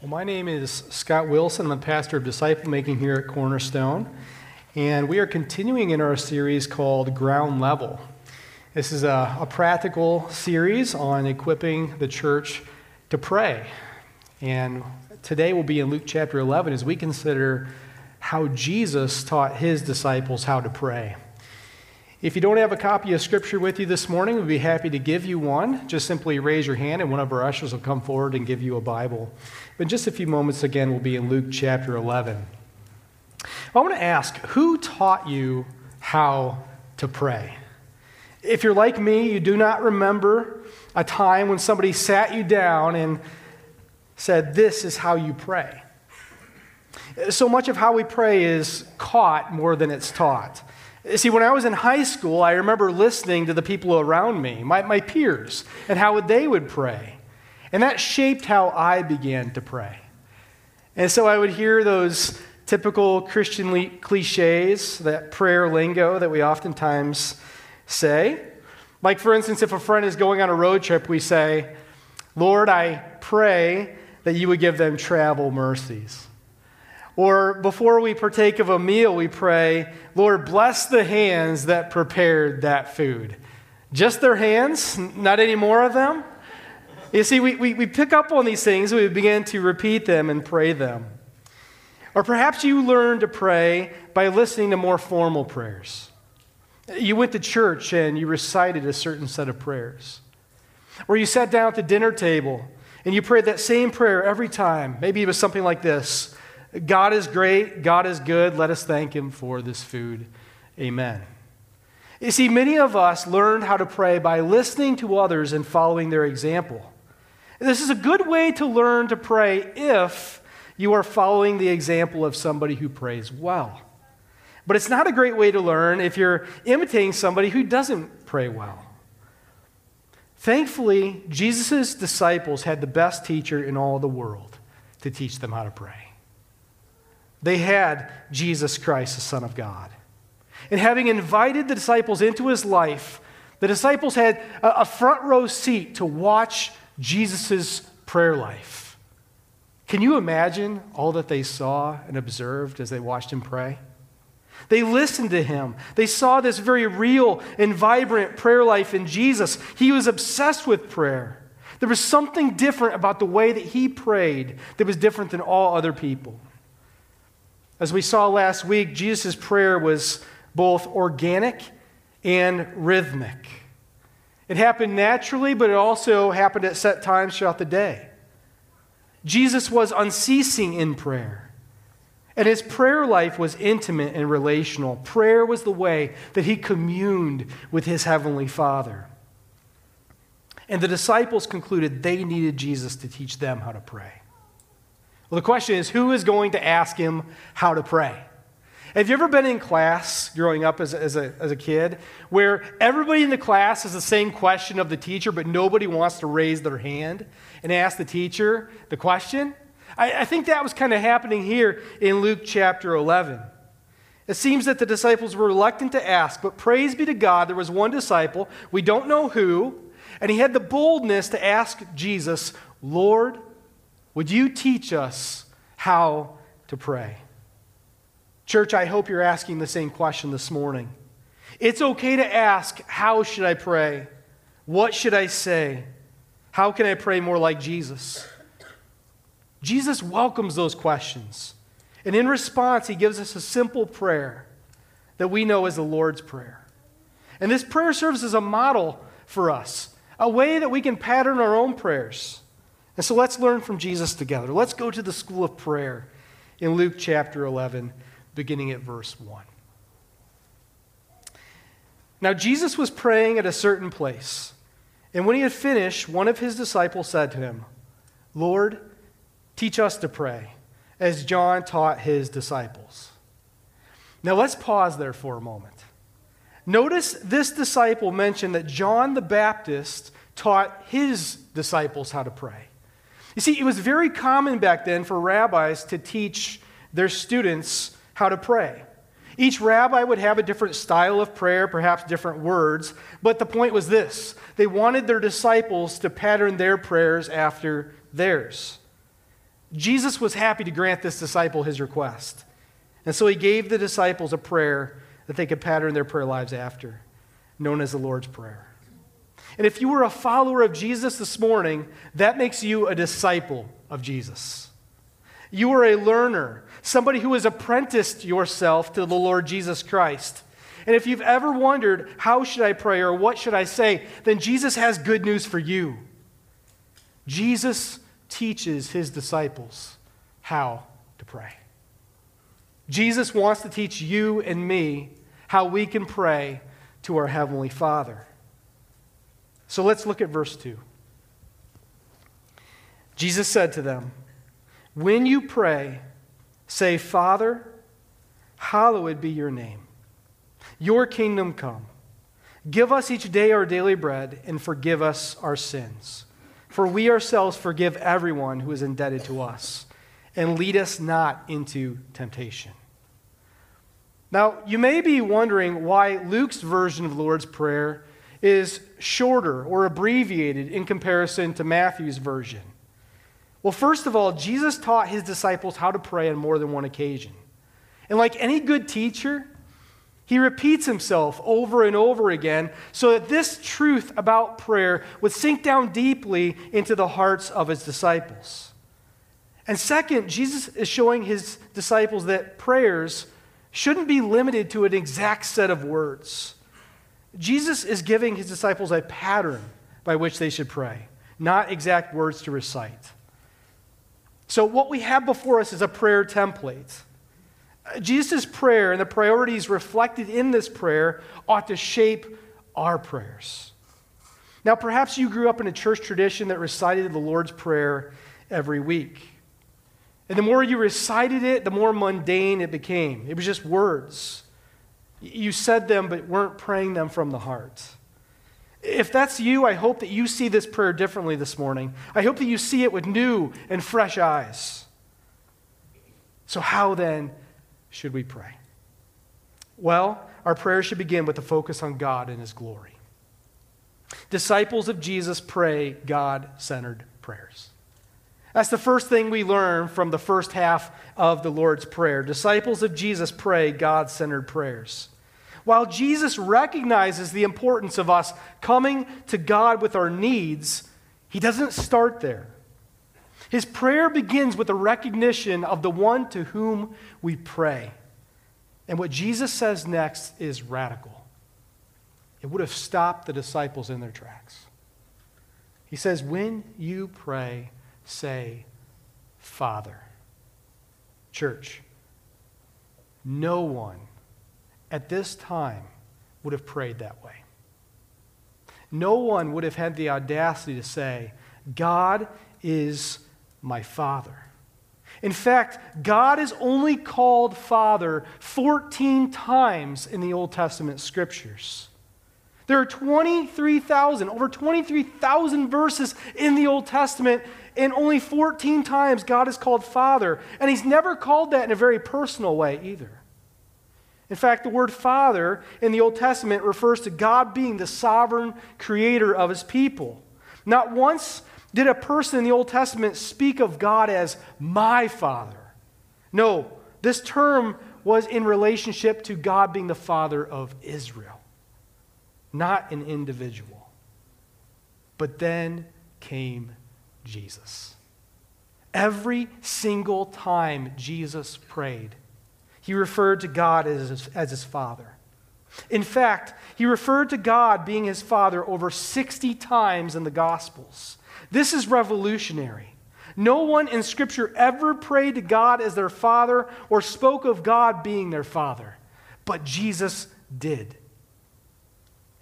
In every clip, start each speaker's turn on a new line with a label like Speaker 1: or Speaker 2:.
Speaker 1: Well, my name is Scott Wilson. I'm a pastor of disciple making here at Cornerstone. And we are continuing in our series called Ground Level. This is a, a practical series on equipping the church to pray. And today we'll be in Luke chapter 11 as we consider how Jesus taught his disciples how to pray. If you don't have a copy of Scripture with you this morning, we'd be happy to give you one. Just simply raise your hand, and one of our ushers will come forward and give you a Bible. But just a few moments, again, we'll be in Luke chapter 11. I want to ask who taught you how to pray? If you're like me, you do not remember a time when somebody sat you down and said, This is how you pray. So much of how we pray is caught more than it's taught. See, when I was in high school, I remember listening to the people around me, my, my peers, and how they would pray. And that shaped how I began to pray. And so I would hear those typical Christian cliches, that prayer lingo that we oftentimes say. Like, for instance, if a friend is going on a road trip, we say, Lord, I pray that you would give them travel mercies. Or before we partake of a meal, we pray, Lord, bless the hands that prepared that food. Just their hands, not any more of them? You see, we, we, we pick up on these things, we begin to repeat them and pray them. Or perhaps you learned to pray by listening to more formal prayers. You went to church and you recited a certain set of prayers. Or you sat down at the dinner table and you prayed that same prayer every time. Maybe it was something like this God is great, God is good. Let us thank Him for this food. Amen. You see, many of us learned how to pray by listening to others and following their example. This is a good way to learn to pray if you are following the example of somebody who prays well. But it's not a great way to learn if you're imitating somebody who doesn't pray well. Thankfully, Jesus' disciples had the best teacher in all the world to teach them how to pray. They had Jesus Christ, the Son of God. And having invited the disciples into his life, the disciples had a front row seat to watch Jesus' prayer life. Can you imagine all that they saw and observed as they watched him pray? They listened to him. They saw this very real and vibrant prayer life in Jesus. He was obsessed with prayer. There was something different about the way that he prayed that was different than all other people. As we saw last week, Jesus' prayer was both organic and rhythmic. It happened naturally, but it also happened at set times throughout the day. Jesus was unceasing in prayer. And his prayer life was intimate and relational. Prayer was the way that he communed with his heavenly Father. And the disciples concluded they needed Jesus to teach them how to pray. Well, the question is who is going to ask him how to pray? Have you ever been in class growing up as a, as, a, as a kid where everybody in the class has the same question of the teacher, but nobody wants to raise their hand and ask the teacher the question? I, I think that was kind of happening here in Luke chapter 11. It seems that the disciples were reluctant to ask, but praise be to God, there was one disciple, we don't know who, and he had the boldness to ask Jesus, Lord, would you teach us how to pray? Church, I hope you're asking the same question this morning. It's okay to ask, How should I pray? What should I say? How can I pray more like Jesus? Jesus welcomes those questions. And in response, he gives us a simple prayer that we know as the Lord's Prayer. And this prayer serves as a model for us, a way that we can pattern our own prayers. And so let's learn from Jesus together. Let's go to the school of prayer in Luke chapter 11, beginning at verse 1. Now, Jesus was praying at a certain place. And when he had finished, one of his disciples said to him, Lord, teach us to pray, as John taught his disciples. Now, let's pause there for a moment. Notice this disciple mentioned that John the Baptist taught his disciples how to pray. You see, it was very common back then for rabbis to teach their students how to pray. Each rabbi would have a different style of prayer, perhaps different words, but the point was this they wanted their disciples to pattern their prayers after theirs. Jesus was happy to grant this disciple his request. And so he gave the disciples a prayer that they could pattern their prayer lives after, known as the Lord's Prayer. And if you were a follower of Jesus this morning, that makes you a disciple of Jesus. You are a learner, somebody who has apprenticed yourself to the Lord Jesus Christ. And if you've ever wondered, how should I pray or what should I say, then Jesus has good news for you. Jesus teaches his disciples how to pray. Jesus wants to teach you and me how we can pray to our Heavenly Father. So let's look at verse 2. Jesus said to them, When you pray, say, Father, hallowed be your name. Your kingdom come. Give us each day our daily bread and forgive us our sins. For we ourselves forgive everyone who is indebted to us. And lead us not into temptation. Now, you may be wondering why Luke's version of the Lord's Prayer is shorter or abbreviated in comparison to Matthew's version. Well, first of all, Jesus taught his disciples how to pray on more than one occasion. And like any good teacher, he repeats himself over and over again so that this truth about prayer would sink down deeply into the hearts of his disciples. And second, Jesus is showing his disciples that prayers shouldn't be limited to an exact set of words. Jesus is giving his disciples a pattern by which they should pray, not exact words to recite. So, what we have before us is a prayer template. Jesus' prayer and the priorities reflected in this prayer ought to shape our prayers. Now, perhaps you grew up in a church tradition that recited the Lord's Prayer every week. And the more you recited it, the more mundane it became. It was just words. You said them, but weren't praying them from the heart. If that's you, I hope that you see this prayer differently this morning. I hope that you see it with new and fresh eyes. So, how then should we pray? Well, our prayer should begin with a focus on God and His glory. Disciples of Jesus pray God centered prayers. That's the first thing we learn from the first half of the Lord's Prayer. Disciples of Jesus pray God centered prayers. While Jesus recognizes the importance of us coming to God with our needs, he doesn't start there. His prayer begins with a recognition of the one to whom we pray. And what Jesus says next is radical. It would have stopped the disciples in their tracks. He says, When you pray, say, Father. Church, no one at this time would have prayed that way. No one would have had the audacity to say, God is my Father. In fact, God is only called Father 14 times in the Old Testament scriptures. There are 23,000, over 23,000 verses in the Old Testament, and only 14 times God is called Father. And He's never called that in a very personal way either. In fact, the word Father in the Old Testament refers to God being the sovereign creator of His people. Not once did a person in the Old Testament speak of God as my Father. No, this term was in relationship to God being the Father of Israel, not an individual. But then came Jesus. Every single time Jesus prayed, he referred to God as his, as his Father. In fact, he referred to God being his Father over 60 times in the Gospels. This is revolutionary. No one in Scripture ever prayed to God as their Father or spoke of God being their Father, but Jesus did.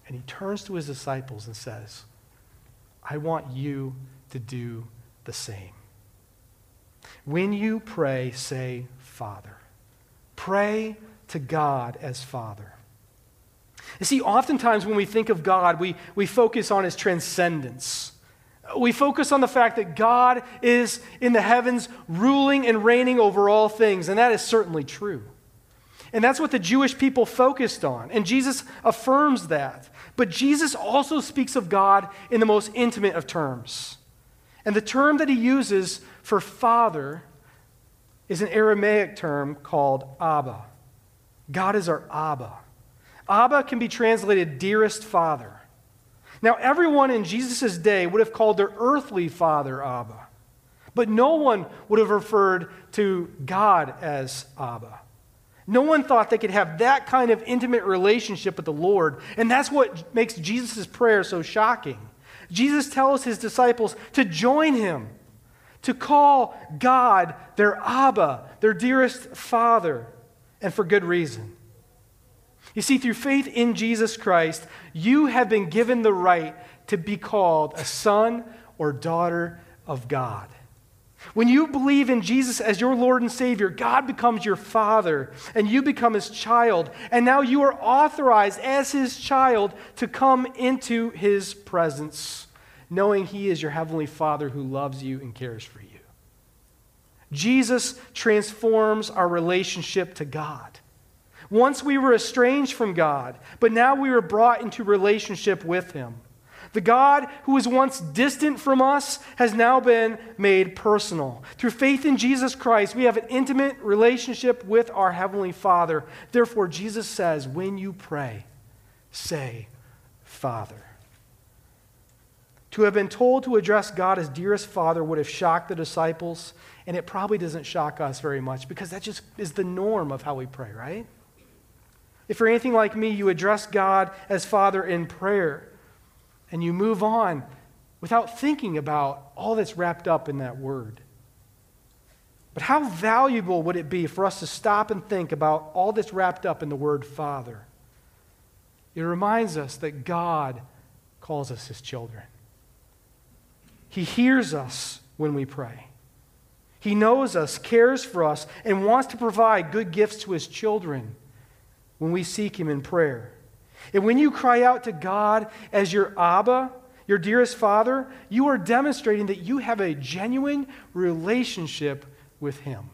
Speaker 1: And he turns to his disciples and says, I want you to do the same. When you pray, say, Father. Pray to God as Father. You see, oftentimes when we think of God, we, we focus on his transcendence. We focus on the fact that God is in the heavens ruling and reigning over all things, and that is certainly true. And that's what the Jewish people focused on, and Jesus affirms that. But Jesus also speaks of God in the most intimate of terms. And the term that he uses for father is an Aramaic term called Abba. God is our Abba. Abba can be translated dearest father. Now, everyone in Jesus' day would have called their earthly father Abba, but no one would have referred to God as Abba. No one thought they could have that kind of intimate relationship with the Lord, and that's what makes Jesus' prayer so shocking. Jesus tells his disciples to join him, to call God their Abba, their dearest Father, and for good reason. You see, through faith in Jesus Christ, you have been given the right to be called a son or daughter of God. When you believe in Jesus as your Lord and Savior, God becomes your Father and you become His child. And now you are authorized as His child to come into His presence, knowing He is your Heavenly Father who loves you and cares for you. Jesus transforms our relationship to God. Once we were estranged from God, but now we were brought into relationship with Him. The God who was once distant from us has now been made personal. Through faith in Jesus Christ, we have an intimate relationship with our Heavenly Father. Therefore, Jesus says, when you pray, say, Father. To have been told to address God as dearest Father would have shocked the disciples, and it probably doesn't shock us very much because that just is the norm of how we pray, right? If you're anything like me, you address God as Father in prayer and you move on without thinking about all that's wrapped up in that word. But how valuable would it be for us to stop and think about all that's wrapped up in the word Father? It reminds us that God calls us his children. He hears us when we pray. He knows us, cares for us, and wants to provide good gifts to his children when we seek Him in prayer. And when you cry out to God as your Abba, your dearest Father, you are demonstrating that you have a genuine relationship with Him.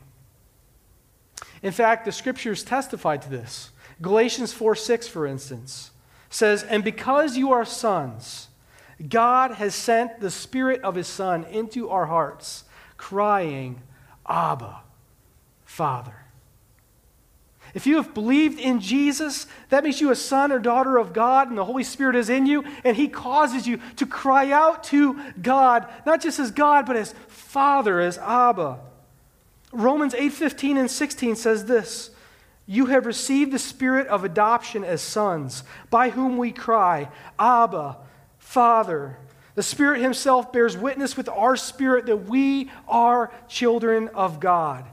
Speaker 1: In fact, the scriptures testify to this. Galatians 4 6, for instance, says, And because you are sons, God has sent the Spirit of His Son into our hearts, crying, Abba, Father. If you have believed in Jesus, that makes you a son or daughter of God, and the Holy Spirit is in you, and He causes you to cry out to God, not just as God, but as Father, as Abba. Romans 8 15 and 16 says this You have received the spirit of adoption as sons, by whom we cry, Abba, Father. The Spirit Himself bears witness with our spirit that we are children of God.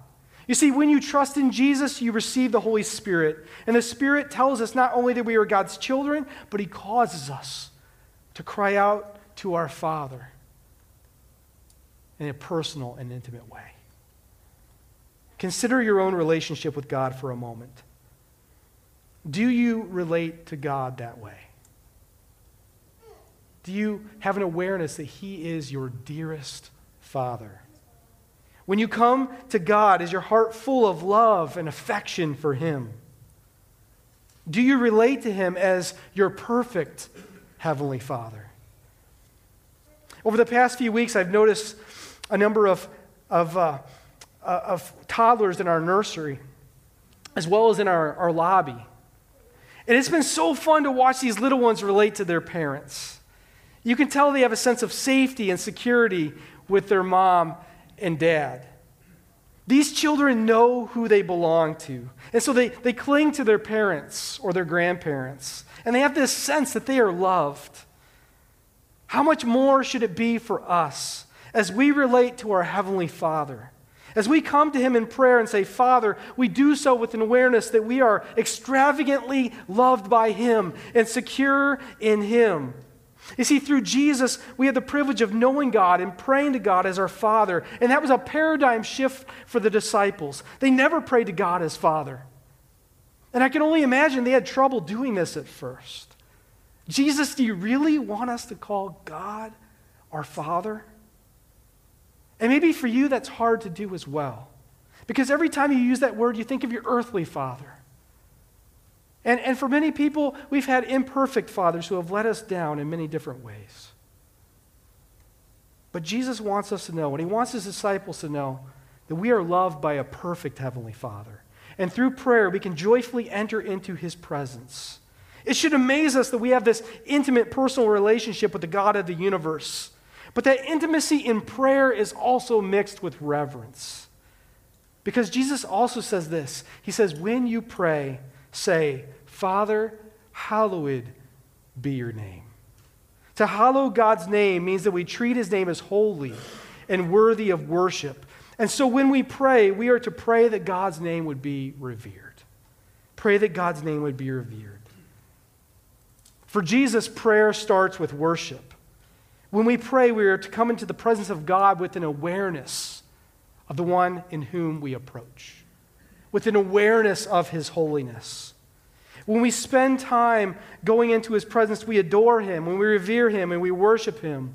Speaker 1: You see, when you trust in Jesus, you receive the Holy Spirit. And the Spirit tells us not only that we are God's children, but He causes us to cry out to our Father in a personal and intimate way. Consider your own relationship with God for a moment. Do you relate to God that way? Do you have an awareness that He is your dearest Father? When you come to God, is your heart full of love and affection for Him? Do you relate to Him as your perfect Heavenly Father? Over the past few weeks, I've noticed a number of, of, uh, uh, of toddlers in our nursery, as well as in our, our lobby. And it's been so fun to watch these little ones relate to their parents. You can tell they have a sense of safety and security with their mom and dad. These children know who they belong to. And so they, they cling to their parents or their grandparents. And they have this sense that they are loved. How much more should it be for us as we relate to our Heavenly Father? As we come to Him in prayer and say, Father, we do so with an awareness that we are extravagantly loved by Him and secure in Him. You see, through Jesus, we have the privilege of knowing God and praying to God as our Father. And that was a paradigm shift for the disciples. They never prayed to God as Father. And I can only imagine they had trouble doing this at first. Jesus, do you really want us to call God our Father? And maybe for you, that's hard to do as well. Because every time you use that word, you think of your earthly father. And, and for many people, we've had imperfect fathers who have let us down in many different ways. But Jesus wants us to know, and he wants his disciples to know, that we are loved by a perfect Heavenly Father. And through prayer, we can joyfully enter into his presence. It should amaze us that we have this intimate personal relationship with the God of the universe. But that intimacy in prayer is also mixed with reverence. Because Jesus also says this He says, When you pray, say, Father, hallowed be your name. To hallow God's name means that we treat his name as holy and worthy of worship. And so when we pray, we are to pray that God's name would be revered. Pray that God's name would be revered. For Jesus, prayer starts with worship. When we pray, we are to come into the presence of God with an awareness of the one in whom we approach, with an awareness of his holiness. When we spend time going into his presence, we adore him, when we revere him and we worship him.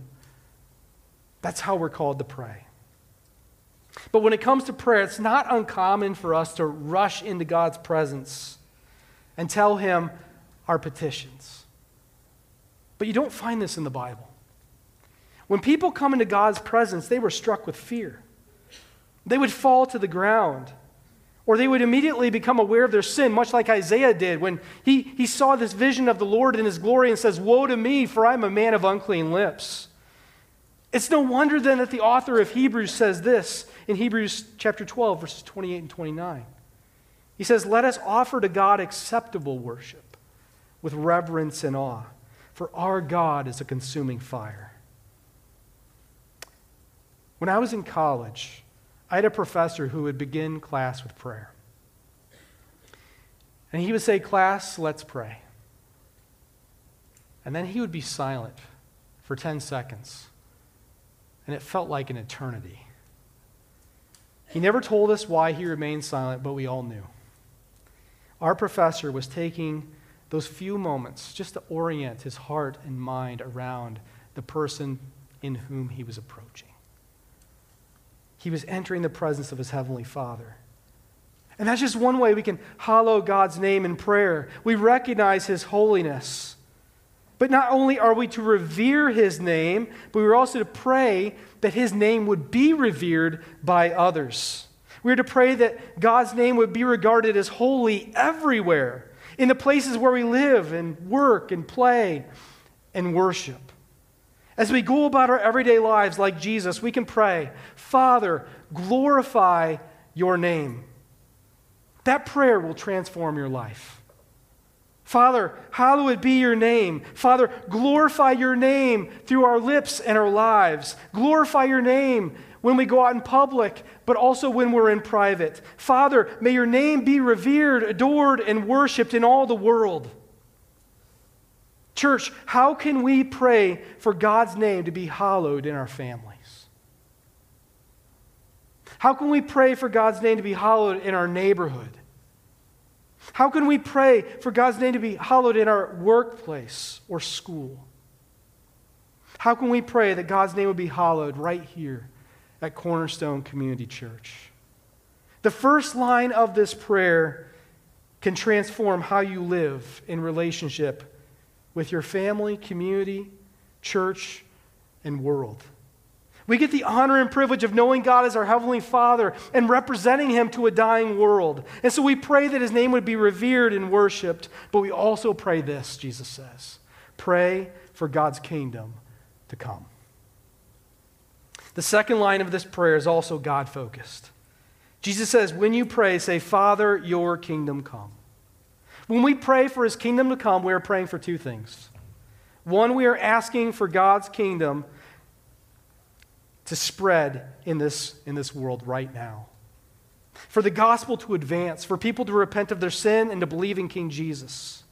Speaker 1: That's how we're called to pray. But when it comes to prayer, it's not uncommon for us to rush into God's presence and tell him our petitions. But you don't find this in the Bible. When people come into God's presence, they were struck with fear. They would fall to the ground or they would immediately become aware of their sin, much like Isaiah did when he, he saw this vision of the Lord in his glory and says, Woe to me, for I'm a man of unclean lips. It's no wonder then that the author of Hebrews says this in Hebrews chapter 12, verses 28 and 29. He says, Let us offer to God acceptable worship with reverence and awe, for our God is a consuming fire. When I was in college, I had a professor who would begin class with prayer. And he would say, Class, let's pray. And then he would be silent for 10 seconds. And it felt like an eternity. He never told us why he remained silent, but we all knew. Our professor was taking those few moments just to orient his heart and mind around the person in whom he was approaching. He was entering the presence of his heavenly Father. And that's just one way we can hallow God's name in prayer. We recognize his holiness. But not only are we to revere his name, but we're also to pray that his name would be revered by others. We're to pray that God's name would be regarded as holy everywhere, in the places where we live and work and play and worship. As we go about our everyday lives like Jesus, we can pray, Father, glorify your name. That prayer will transform your life. Father, hallowed be your name. Father, glorify your name through our lips and our lives. Glorify your name when we go out in public, but also when we're in private. Father, may your name be revered, adored, and worshiped in all the world. Church, how can we pray for God's name to be hallowed in our families? How can we pray for God's name to be hallowed in our neighborhood? How can we pray for God's name to be hallowed in our workplace or school? How can we pray that God's name would be hallowed right here at Cornerstone Community Church? The first line of this prayer can transform how you live in relationship with your family, community, church, and world. We get the honor and privilege of knowing God as our Heavenly Father and representing Him to a dying world. And so we pray that His name would be revered and worshiped, but we also pray this, Jesus says pray for God's kingdom to come. The second line of this prayer is also God focused. Jesus says, When you pray, say, Father, your kingdom come. When we pray for his kingdom to come, we are praying for two things. One, we are asking for God's kingdom to spread in this, in this world right now. For the gospel to advance, for people to repent of their sin and to believe in King Jesus.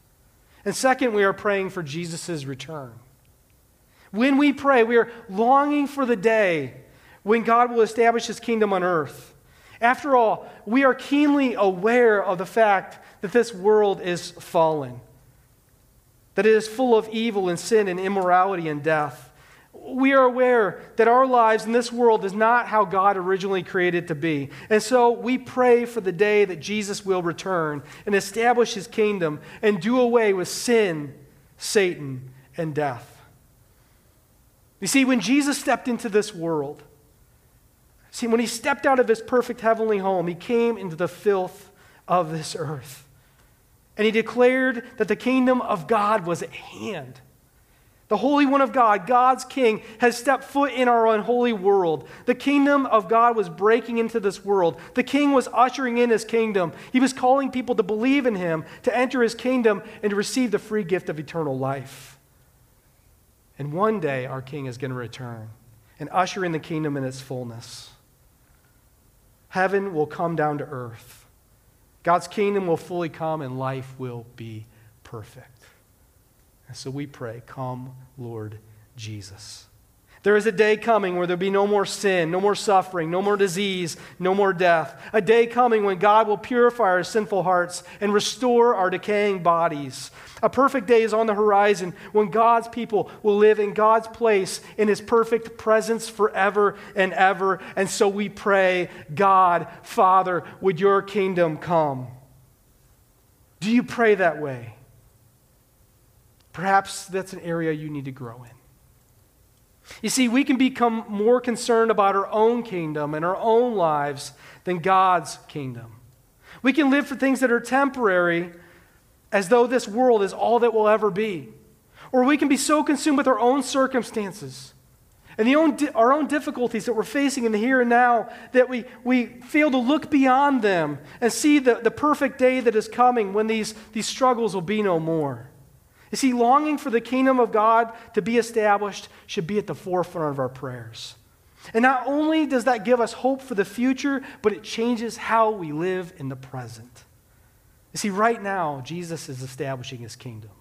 Speaker 1: And second, we are praying for Jesus' return. When we pray, we are longing for the day when God will establish his kingdom on earth. After all, we are keenly aware of the fact that this world is fallen, that it is full of evil and sin and immorality and death. We are aware that our lives in this world is not how God originally created it to be. And so we pray for the day that Jesus will return and establish his kingdom and do away with sin, Satan, and death. You see, when Jesus stepped into this world, see, when he stepped out of his perfect heavenly home, he came into the filth of this earth. And he declared that the kingdom of God was at hand. The Holy One of God, God's King, has stepped foot in our unholy world. The kingdom of God was breaking into this world. The King was ushering in his kingdom. He was calling people to believe in him, to enter his kingdom, and to receive the free gift of eternal life. And one day, our King is going to return and usher in the kingdom in its fullness. Heaven will come down to earth. God's kingdom will fully come, and life will be perfect. And so we pray, Come, Lord Jesus. There is a day coming where there'll be no more sin, no more suffering, no more disease, no more death. A day coming when God will purify our sinful hearts and restore our decaying bodies. A perfect day is on the horizon when God's people will live in God's place in his perfect presence forever and ever. And so we pray, God, Father, would your kingdom come? Do you pray that way? Perhaps that's an area you need to grow in. You see, we can become more concerned about our own kingdom and our own lives than God's kingdom. We can live for things that are temporary as though this world is all that will ever be. Or we can be so consumed with our own circumstances and the own, our own difficulties that we're facing in the here and now that we, we fail to look beyond them and see the, the perfect day that is coming when these, these struggles will be no more. You see, longing for the kingdom of God to be established should be at the forefront of our prayers. And not only does that give us hope for the future, but it changes how we live in the present. You see, right now, Jesus is establishing his kingdom.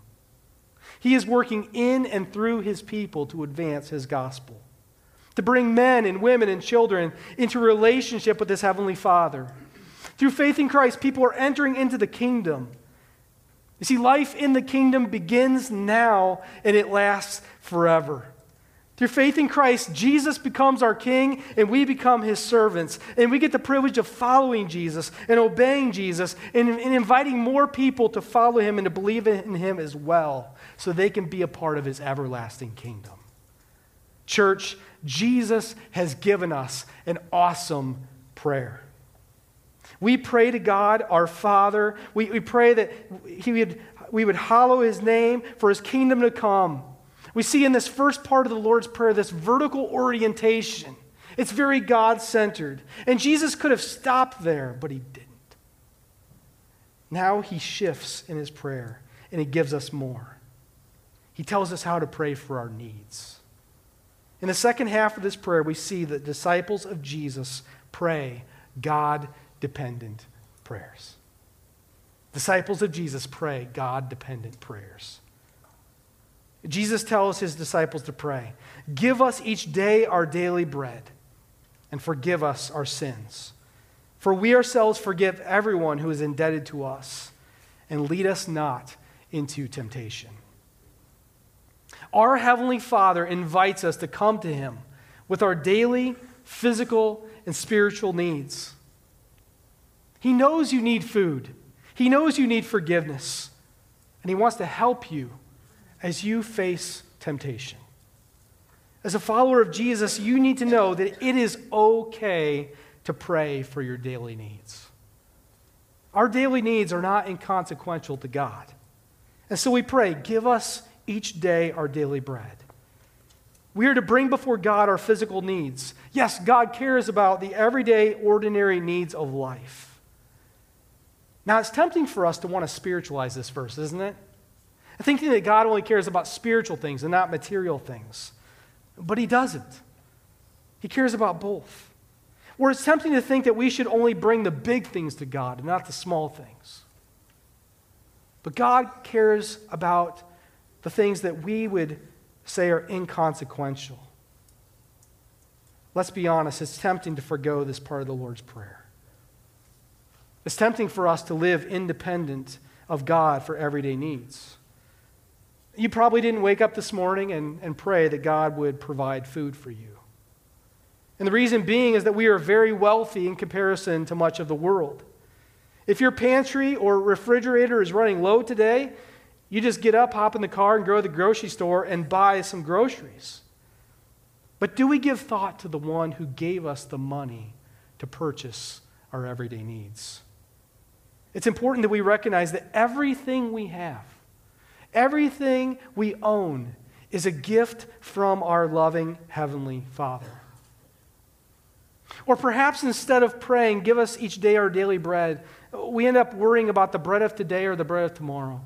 Speaker 1: He is working in and through his people to advance his gospel, to bring men and women and children into relationship with his heavenly Father. Through faith in Christ, people are entering into the kingdom you see, life in the kingdom begins now and it lasts forever. Through faith in Christ, Jesus becomes our king and we become his servants. And we get the privilege of following Jesus and obeying Jesus and, and, inviting more people to follow him and to believe in him as well so they can be a part of his everlasting kingdom. Church, Jesus has given us an awesome prayer. We pray to God, our Father. We, we pray that he would, we would hallow his name for his kingdom to come. We see in this first part of the Lord's Prayer this vertical orientation. It's very God centered. And Jesus could have stopped there, but he didn't. Now he shifts in his prayer and he gives us more. He tells us how to pray for our needs. In the second half of this prayer, we see that disciples of Jesus pray, God dependent prayers. Disciples of Jesus pray God dependent prayers. Jesus tells his disciples to pray Give us each day our daily bread, and forgive us our sins. For we ourselves forgive everyone who is indebted to us, and lead us not into temptation. Our Heavenly Father invites us to come to Him with our daily physical and spiritual needs. He knows you need food, He knows you need forgiveness, and He wants to help you as you face temptation. As a follower of Jesus, you need to know that it is okay to pray for your daily needs. Our daily needs are not inconsequential to God. And so we pray, give us each day our daily bread. We are to bring before God our physical needs. Yes, God cares about the everyday, ordinary needs of life. Now, it's tempting for us to want to spiritualize this verse, isn't it? Thinking that God only cares about spiritual things and not material things. But He doesn't. He cares about both. Or it's tempting to think that we should only bring the big things to God and not the small things. But God cares about the things that we would say are inconsequential. Let's be honest, it's tempting to forego this part of the Lord's Prayer. It's tempting for us to live independent of God for everyday needs. You probably didn't wake up this morning and, and pray that God would provide food for you. And the reason being is that we are very wealthy in comparison to much of the world. If your pantry or refrigerator is running low today, you just get up, hop in the car, and go to the grocery store and buy some groceries. But do we give thought to the one who gave us the money to purchase our everyday needs? It's important that we recognize that everything we have, everything we own, is a gift from our loving Heavenly Father. Or perhaps instead of praying, give us each day our daily bread, we end up worrying about the bread of today or the bread of tomorrow.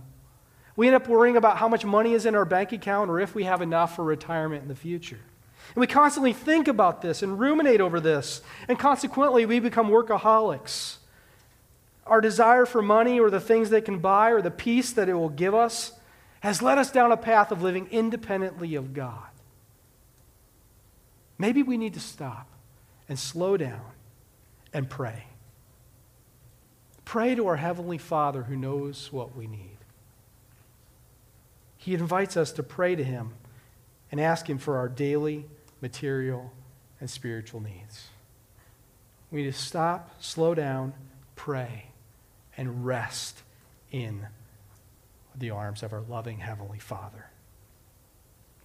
Speaker 1: We end up worrying about how much money is in our bank account or if we have enough for retirement in the future. And we constantly think about this and ruminate over this. And consequently, we become workaholics. Our desire for money or the things they can buy or the peace that it will give us has led us down a path of living independently of God. Maybe we need to stop and slow down and pray. Pray to our Heavenly Father who knows what we need. He invites us to pray to Him and ask Him for our daily material, and spiritual needs. We need to stop, slow down, pray, and rest in the arms of our loving Heavenly Father.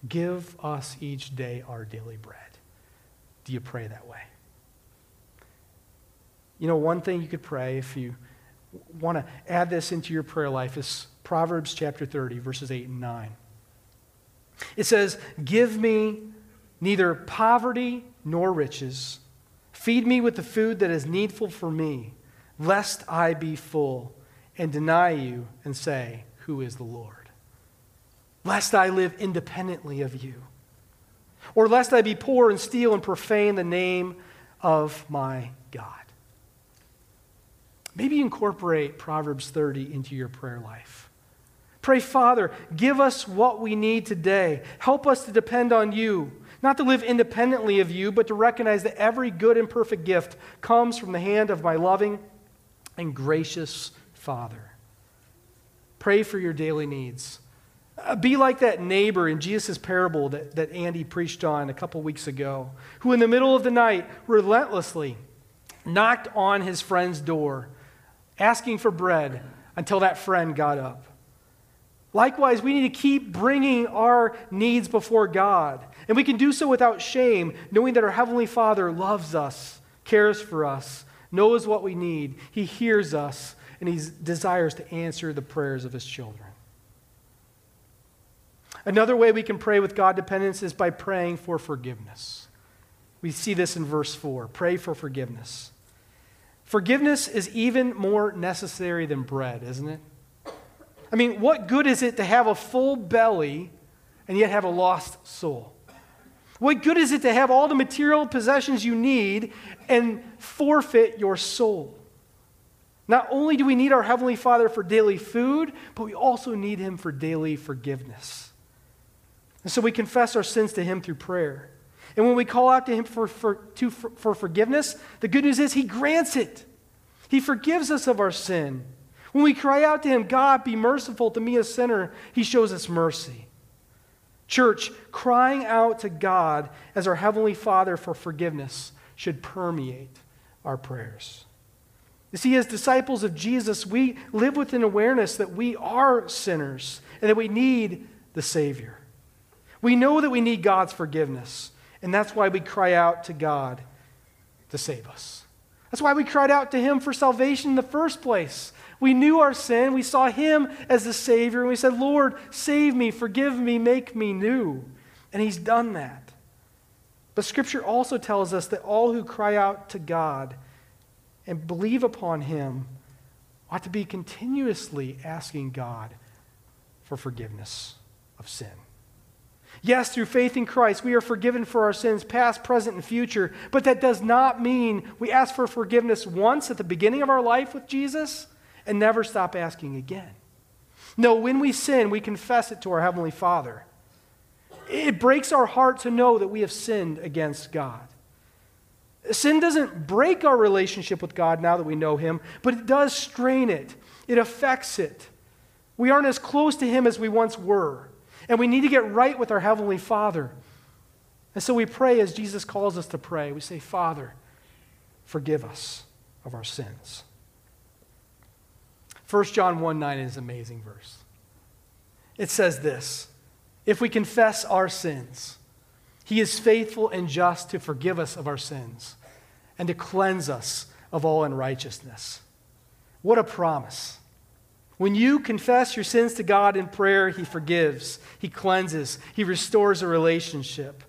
Speaker 1: Give us each day our daily bread. Do you pray that way? You know, one thing you could pray if you want to add this into your prayer life is Proverbs chapter 30, verses 8 and 9. It says, Give me neither poverty nor riches. Feed me with the food that is needful for me, lest I be full and deny you and say, Who is the Lord? Lest I live independently of you, or lest I be poor and steal and profane the name of my God. Maybe incorporate Proverbs 30 into your prayer life. Pray, Father, give us what we need today. Help us to depend on you not to live independently of you, but to recognize that every good and perfect gift comes from the hand of my loving and gracious Father. Pray for your daily needs. Uh, be like that neighbor in Jesus' parable that, that Andy preached on a couple weeks ago, who in the middle of the night relentlessly knocked on his friend's door, asking for bread until that friend got up. Likewise, we need to keep bringing our needs before God. And we can do so without shame, knowing that our Heavenly Father loves us, cares for us, knows what we need. He hears us, and He desires to answer the prayers of His children. Another way we can pray with God dependence is by praying for forgiveness. We see this in verse 4 pray for forgiveness. Forgiveness is even more necessary than bread, isn't it? I mean, what good is it to have a full belly and yet have a lost soul? What good is it to have all the material possessions you need and forfeit your soul? Not only do we need our Heavenly Father for daily food, but we also need Him for daily forgiveness. And so we confess our sins to Him through prayer. And when we call out to Him for, for, to, for, for forgiveness, the good news is He grants it. He forgives us of our sin. When we cry out to Him, God, be merciful to me, a sinner, He shows us mercy. Church, crying out to God as our Heavenly Father for forgiveness should permeate our prayers. You see, as disciples of Jesus, we live with an awareness that we are sinners and that we need the Savior. We know that we need God's forgiveness, and that's why we cry out to God to save us. That's why we cried out to Him for salvation in the first place. We knew our sin. We saw him as the Savior. And we said, Lord, save me, forgive me, make me new. And he's done that. But Scripture also tells us that all who cry out to God and believe upon him ought to be continuously asking God for forgiveness of sin. Yes, through faith in Christ, we are forgiven for our sins, past, present, and future. But that does not mean we ask for forgiveness once at the beginning of our life with Jesus and never stop asking again. No, when we sin, we confess it to our Heavenly Father. It breaks our heart to know that we have sinned against God. Sin doesn't break our relationship with God now that we know Him, but it does strain it, it affects it. We aren't as close to Him as we once were, and we need to get right with our Heavenly Father. And so we pray as Jesus calls us to pray. We say, Father, forgive us of our sins. 1 John 1 9 is an amazing verse. It says this If we confess our sins, He is faithful and just to forgive us of our sins and to cleanse us of all unrighteousness. What a promise. When you confess your sins to God in prayer, He forgives, He cleanses, He restores a relationship.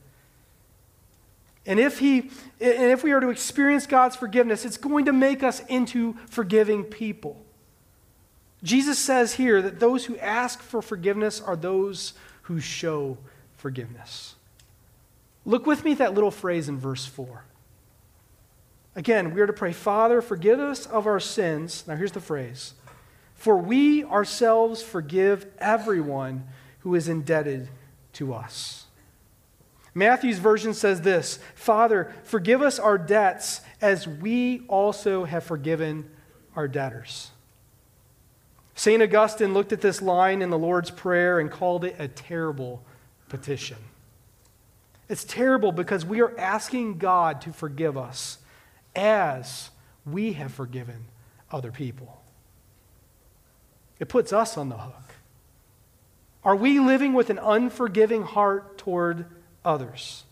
Speaker 1: And if, he, and if we are to experience God's forgiveness, it's going to make us into forgiving people. Jesus says here that those who ask for forgiveness are those who show forgiveness. Look with me at that little phrase in verse 4. Again, we are to pray, Father, forgive us of our sins. Now, here's the phrase For we ourselves forgive everyone who is indebted to us. Matthew's version says this Father, forgive us our debts as we also have forgiven our debtors. St. Augustine looked at this line in the Lord's Prayer and called it a terrible petition. It's terrible because we are asking God to forgive us as we have forgiven other people. It puts us on the hook. Are we living with an unforgiving heart toward others?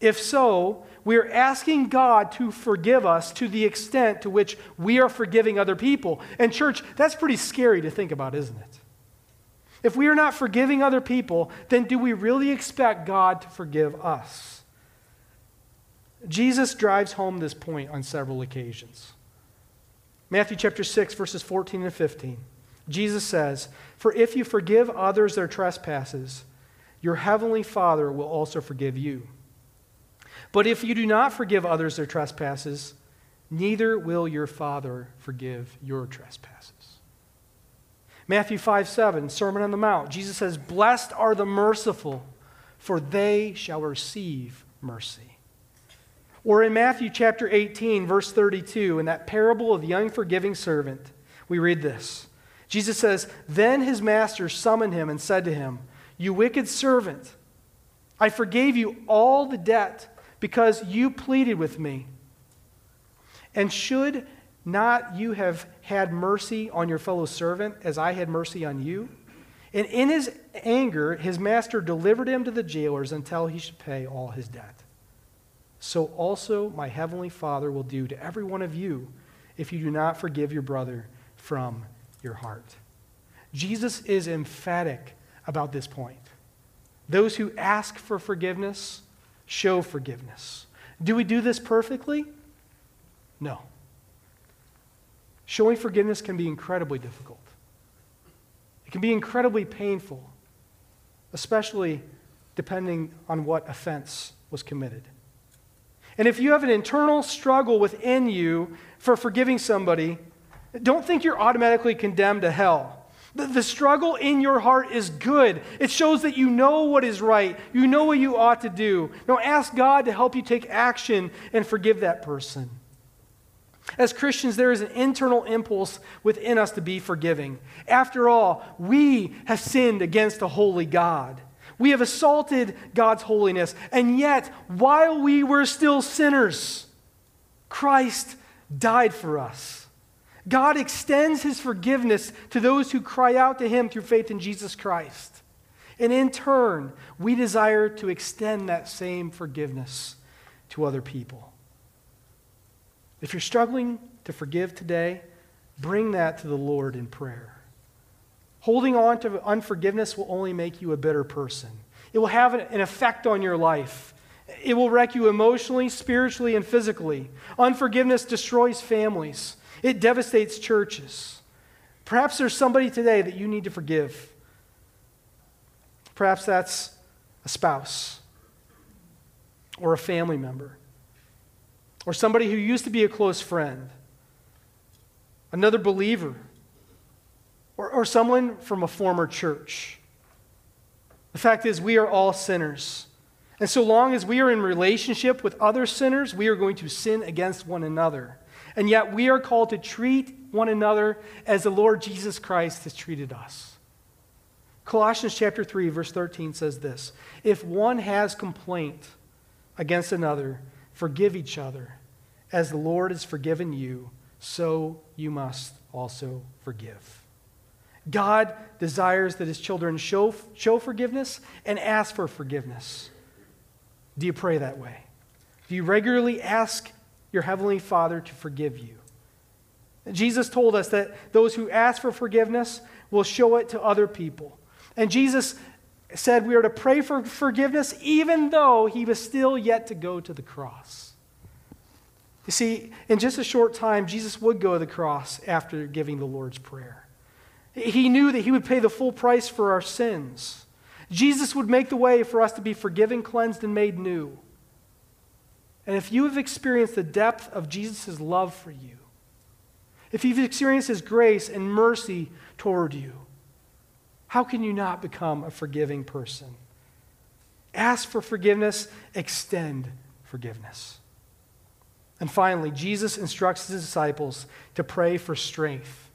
Speaker 1: If so, we are asking God to forgive us to the extent to which we are forgiving other people. And, church, that's pretty scary to think about, isn't it? If we are not forgiving other people, then do we really expect God to forgive us? Jesus drives home this point on several occasions. Matthew chapter 6, verses 14 and 15. Jesus says, For if you forgive others their trespasses, your heavenly Father will also forgive you. But if you do not forgive others their trespasses, neither will your Father forgive your trespasses. Matthew 5 7, Sermon on the Mount, Jesus says, Blessed are the merciful, for they shall receive mercy. Or in Matthew chapter 18, verse 32, in that parable of the unforgiving servant, we read this. Jesus says, Then his master summoned him and said to him, You wicked servant, I forgave you all the debt because you pleaded with me. And should not you have had mercy on your fellow servant as I had mercy on you? And in his anger, his master delivered him to the jailers until he should pay all his debt. So also my heavenly Father will do to every one of you if you do not forgive your brother from your heart. Jesus is emphatic about this point. Those who ask for forgiveness show forgiveness. Do we do this perfectly? No. Showing forgiveness can be incredibly difficult. It can be incredibly painful, especially depending on what offense was committed. And if you have an internal struggle within you for forgiving somebody, don't think you're automatically condemned to hell. The, the struggle in your heart is good. It shows that you know what is right. You know what you ought to do. Now ask God to help you take action and forgive that person. As Christians, there is an internal impulse within us to be forgiving. After all, we have sinned against a holy God. We have assaulted God's holiness. And yet, while we were still sinners, Christ died for us. God extends his forgiveness to those who cry out to him through faith in Jesus Christ. And in turn, we desire to extend that same forgiveness to other people. If you're struggling to forgive today, bring that to the Lord in prayer. Holding on to unforgiveness will only make you a bitter person. It will have an effect on your life. It will wreck you emotionally, spiritually, and physically. Unforgiveness destroys families. It devastates churches. Perhaps there's somebody today that you need to forgive. Perhaps that's a spouse or a family member or somebody who used to be a close friend, another believer, or, or someone from a former church. The fact is, we are all sinners. And so long as we are in relationship with other sinners, we are going to sin against one another. And yet we are called to treat one another as the Lord Jesus Christ has treated us. Colossians chapter 3 verse 13 says this, if one has complaint against another, forgive each other as the Lord has forgiven you, so you must also forgive. God desires that his children show, show forgiveness and ask for forgiveness. Do you pray that way? Do you regularly ask your Heavenly Father to forgive you? Jesus told us that those who ask for forgiveness will show it to other people. And Jesus said we are to pray for forgiveness even though he was still yet to go to the cross. You see, in just a short time, Jesus would go to the cross after giving the Lord's Prayer. He knew that he would pay the full price for our sins. Jesus would make the way for us to be forgiven, cleansed, and made new. And if you have experienced the depth of Jesus' love for you, if you've experienced his grace and mercy toward you, how can you not become a forgiving person? Ask for forgiveness, extend forgiveness. And finally, Jesus instructs his disciples to pray for strength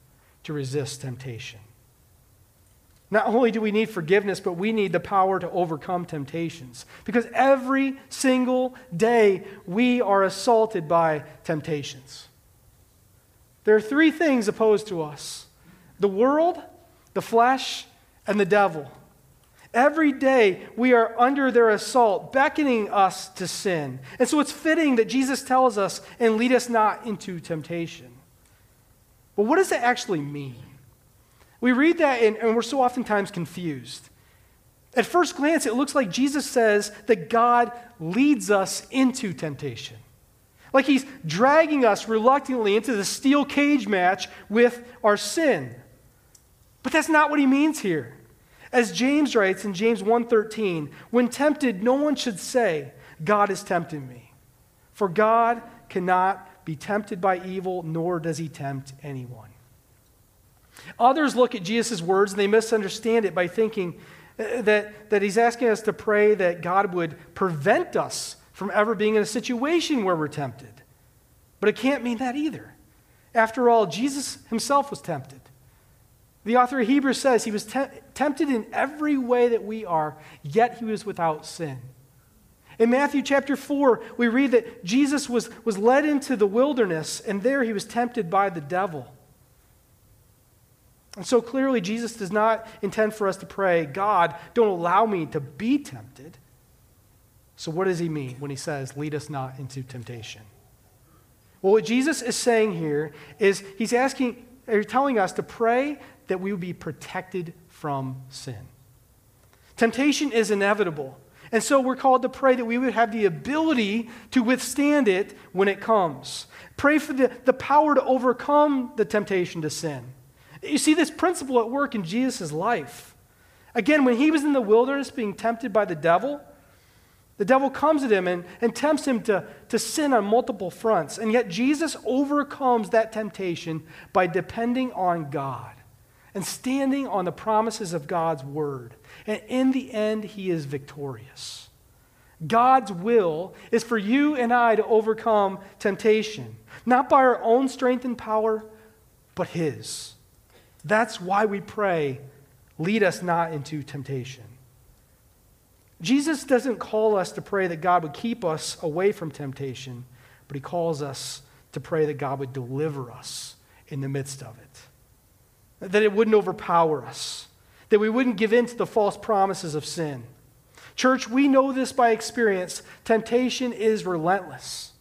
Speaker 1: to resist temptation. Not only do we need forgiveness, but we need the power to overcome temptations. Because every single day we are assaulted by temptations. There are three things opposed to us the world, the flesh, and the devil. Every day we are under their assault, beckoning us to sin. And so it's fitting that Jesus tells us, and lead us not into temptation. But what does that actually mean? We read that and, and we're so oftentimes confused. At first glance, it looks like Jesus says that God leads us into temptation. Like he's dragging us reluctantly into the steel cage match with our sin. But that's not what he means here. As James writes in James 1:13, when tempted, no one should say, God is tempting me. For God cannot be tempted by evil, nor does he tempt anyone. Others look at Jesus' words and they misunderstand it by thinking uh, that, that he's asking us to pray that God would prevent us from ever being in a situation where we're tempted. But it can't mean that either. After all, Jesus himself was tempted. The author of Hebrews says he was te- tempted in every way that we are, yet he was without sin. In Matthew chapter 4, we read that Jesus was, was led into the wilderness, and there he was tempted by the devil. And so clearly, Jesus does not intend for us to pray, God, don't allow me to be tempted. So, what does he mean when he says, lead us not into temptation? Well, what Jesus is saying here is he's asking, or telling us to pray that we would be protected from sin. Temptation is inevitable. And so we're called to pray that we would have the ability to withstand it when it comes. Pray for the, the power to overcome the temptation to sin. You see this principle at work in Jesus' life. Again, when he was in the wilderness being tempted by the devil, the devil comes at him and, and tempts him to, to sin on multiple fronts. And yet Jesus overcomes that temptation by depending on God and standing on the promises of God's word. And in the end, he is victorious. God's will is for you and I to overcome temptation, not by our own strength and power, but his. That's why we pray, lead us not into temptation. Jesus doesn't call us to pray that God would keep us away from temptation, but he calls us to pray that God would deliver us in the midst of it that it wouldn't overpower us, that we wouldn't give in to the false promises of sin. Church, we know this by experience. Temptation is relentless.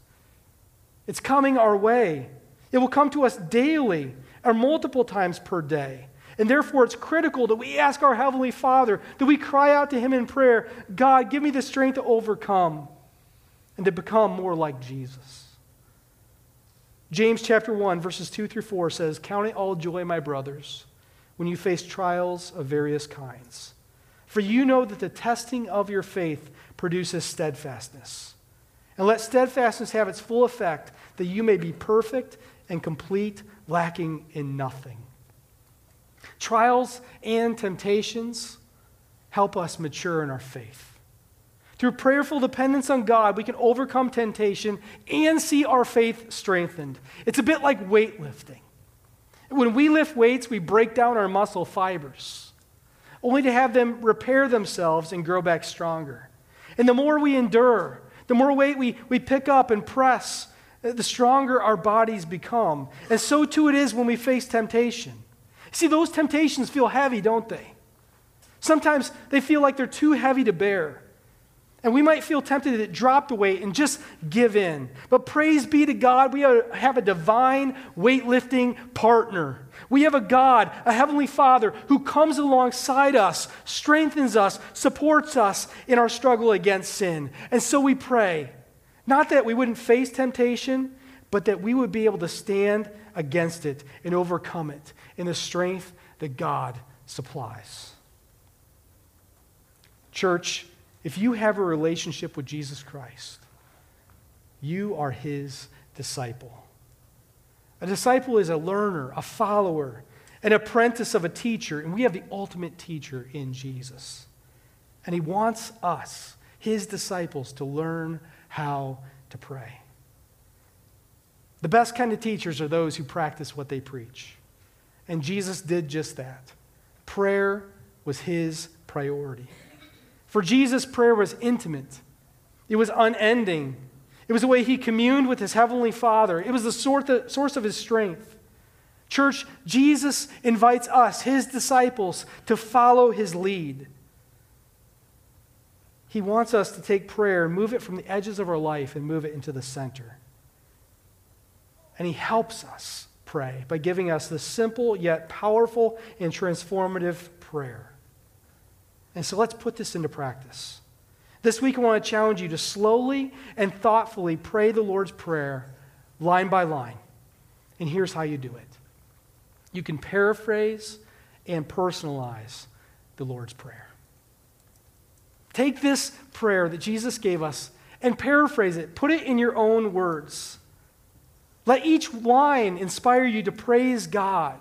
Speaker 1: It's coming our way. It will come to us daily or multiple times per day. And therefore, it's critical that we ask our Heavenly Father, that we cry out to Him in prayer God, give me the strength to overcome and to become more like Jesus. James chapter 1, verses 2 through 4 says, Count it all joy, my brothers, when you face trials of various kinds. For you know that the testing of your faith produces steadfastness. And let steadfastness have its full effect, that you may be perfect and complete, lacking in nothing. Trials and temptations help us mature in our faith. Through prayerful dependence on God, we can overcome temptation and see our faith strengthened. It's a bit like weightlifting. When we lift weights, we break down our muscle fibers, only to have them repair themselves and grow back stronger. And the more we endure, the more weight we, we pick up and press, Uh, the stronger our bodies become. And so too it is when we face temptation. See, those temptations feel heavy, don't they? Sometimes they feel like they're too heavy to bear. And we might feel tempted to drop the weight and just give in. But praise be to God, we have a divine weightlifting partner. We have a God, a Heavenly Father, who comes alongside us, strengthens us, supports us in our struggle against sin. And so we pray, not that we wouldn't face temptation, but that we would be able to stand against it and overcome it in the strength that God supplies. Church, if you have a relationship with Jesus Christ, you are his disciple. A disciple is a learner, a follower, an apprentice of a teacher, and we have the ultimate teacher in Jesus. And he wants us, his disciples, to learn how to pray. The best kind of teachers are those who practice what they preach. And Jesus did just that. Prayer was his priority. For Jesus, prayer was intimate, it was unending. It was the way he communed with his heavenly Father, it was the source of his strength. Church, Jesus invites us, his disciples, to follow his lead. He wants us to take prayer and move it from the edges of our life and move it into the center. And he helps us pray by giving us the simple yet powerful and transformative prayer. And so let's put this into practice. This week, I want to challenge you to slowly and thoughtfully pray the Lord's Prayer line by line. And here's how you do it you can paraphrase and personalize the Lord's Prayer. Take this prayer that Jesus gave us and paraphrase it, put it in your own words. Let each line inspire you to praise God,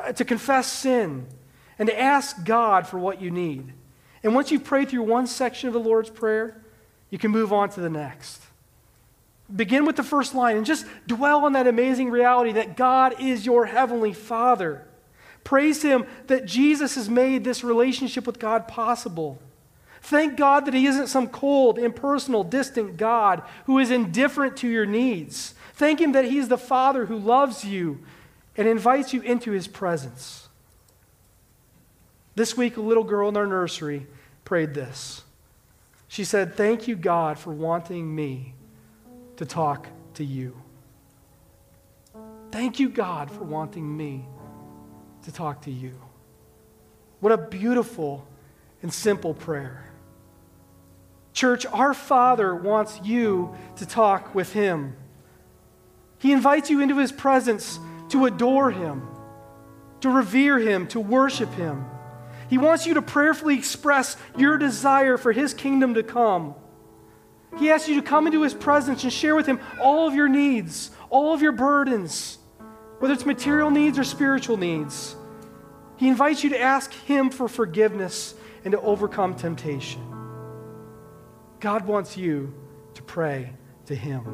Speaker 1: uh, to confess sin, and to ask God for what you need. And once you've prayed through one section of the Lord's Prayer, you can move on to the next. Begin with the first line and just dwell on that amazing reality that God is your heavenly Father. Praise Him that Jesus has made this relationship with God possible. Thank God that He isn't some cold, impersonal, distant God who is indifferent to your needs. Thank Him that He's the Father who loves you and invites you into His presence. This week, a little girl in our nursery prayed this. She said, Thank you, God, for wanting me to talk to you. Thank you, God, for wanting me to talk to you. What a beautiful and simple prayer. Church, our Father wants you to talk with Him. He invites you into His presence to adore Him, to revere Him, to worship Him. He wants you to prayerfully express your desire for His kingdom to come. He asks you to come into His presence and share with Him all of your needs, all of your burdens, whether it's material needs or spiritual needs. He invites you to ask Him for forgiveness and to overcome temptation. God wants you to pray to Him.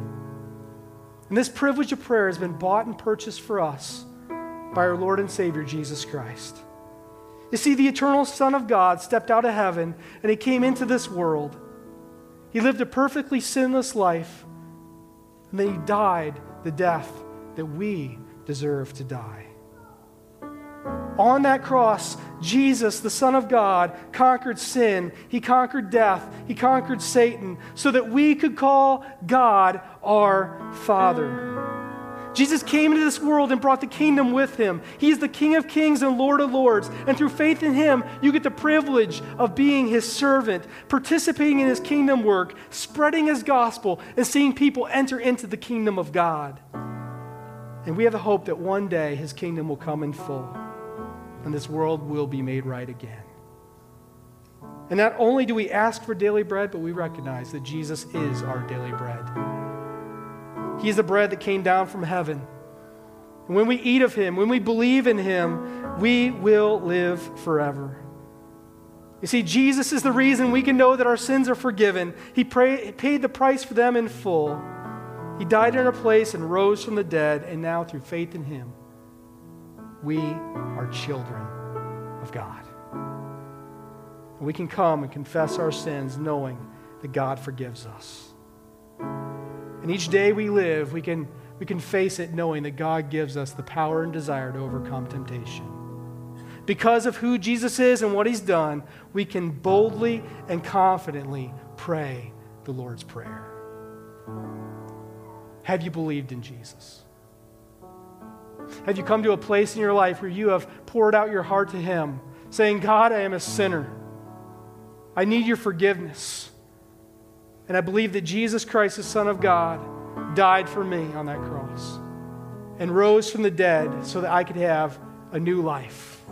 Speaker 1: And this privilege of prayer has been bought and purchased for us by our Lord and Savior, Jesus Christ. You see, the eternal Son of God stepped out of heaven and he came into this world. He lived a perfectly sinless life, and then he died the death that we deserve to die. On that cross, Jesus, the Son of God, conquered sin. He conquered death. He conquered Satan so that we could call God our Father. Jesus came into this world and brought the kingdom with him. He is the King of kings and Lord of lords. And through faith in him, you get the privilege of being his servant, participating in his kingdom work, spreading his gospel, and seeing people enter into the kingdom of God. And we have the hope that one day his kingdom will come in full and this world will be made right again. And not only do we ask for daily bread, but we recognize that Jesus is our daily bread. He is the bread that came down from heaven. And when we eat of him, when we believe in him, we will live forever. You see, Jesus is the reason we can know that our sins are forgiven. He pray, paid the price for them in full. He died in our place and rose from the dead, and now through faith in him, we are children of God. We can come and confess our sins knowing that God forgives us. And each day we live, we can, we can face it knowing that God gives us the power and desire to overcome temptation. Because of who Jesus is and what he's done, we can boldly and confidently pray the Lord's Prayer. Have you believed in Jesus? Have you come to a place in your life where you have poured out your heart to Him, saying, God, I am a sinner. I need your forgiveness. And I believe that Jesus Christ, the Son of God, died for me on that cross and rose from the dead so that I could have a new life,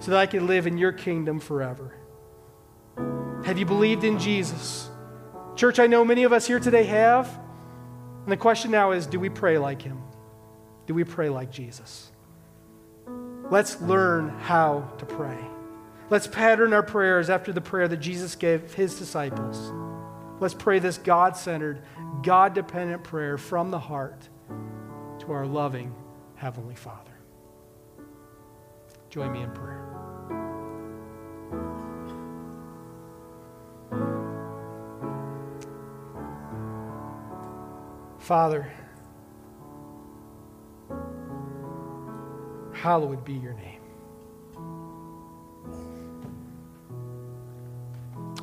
Speaker 1: so that I could live in your kingdom forever. Have you believed in Jesus? Church, I know many of us here today have. And the question now is do we pray like him? Do we pray like Jesus? Let's learn how to pray. Let's pattern our prayers after the prayer that Jesus gave his disciples. Let's pray this God centered, God dependent prayer from the heart to our loving Heavenly Father. Join me in prayer. Father, hallowed be your name.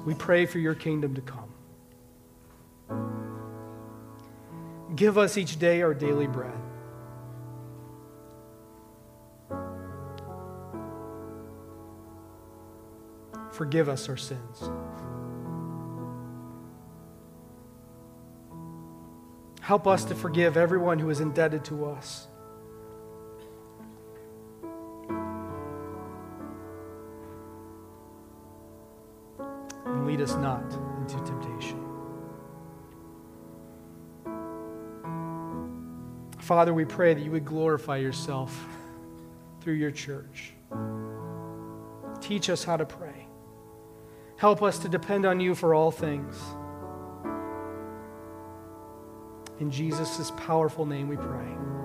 Speaker 1: We pray for your kingdom to come. Give us each day our daily bread. Forgive us our sins. Help us to forgive everyone who is indebted to us. Us not into temptation. Father, we pray that you would glorify yourself through your church. Teach us how to pray. Help us to depend on you for all things. In Jesus' powerful name we pray.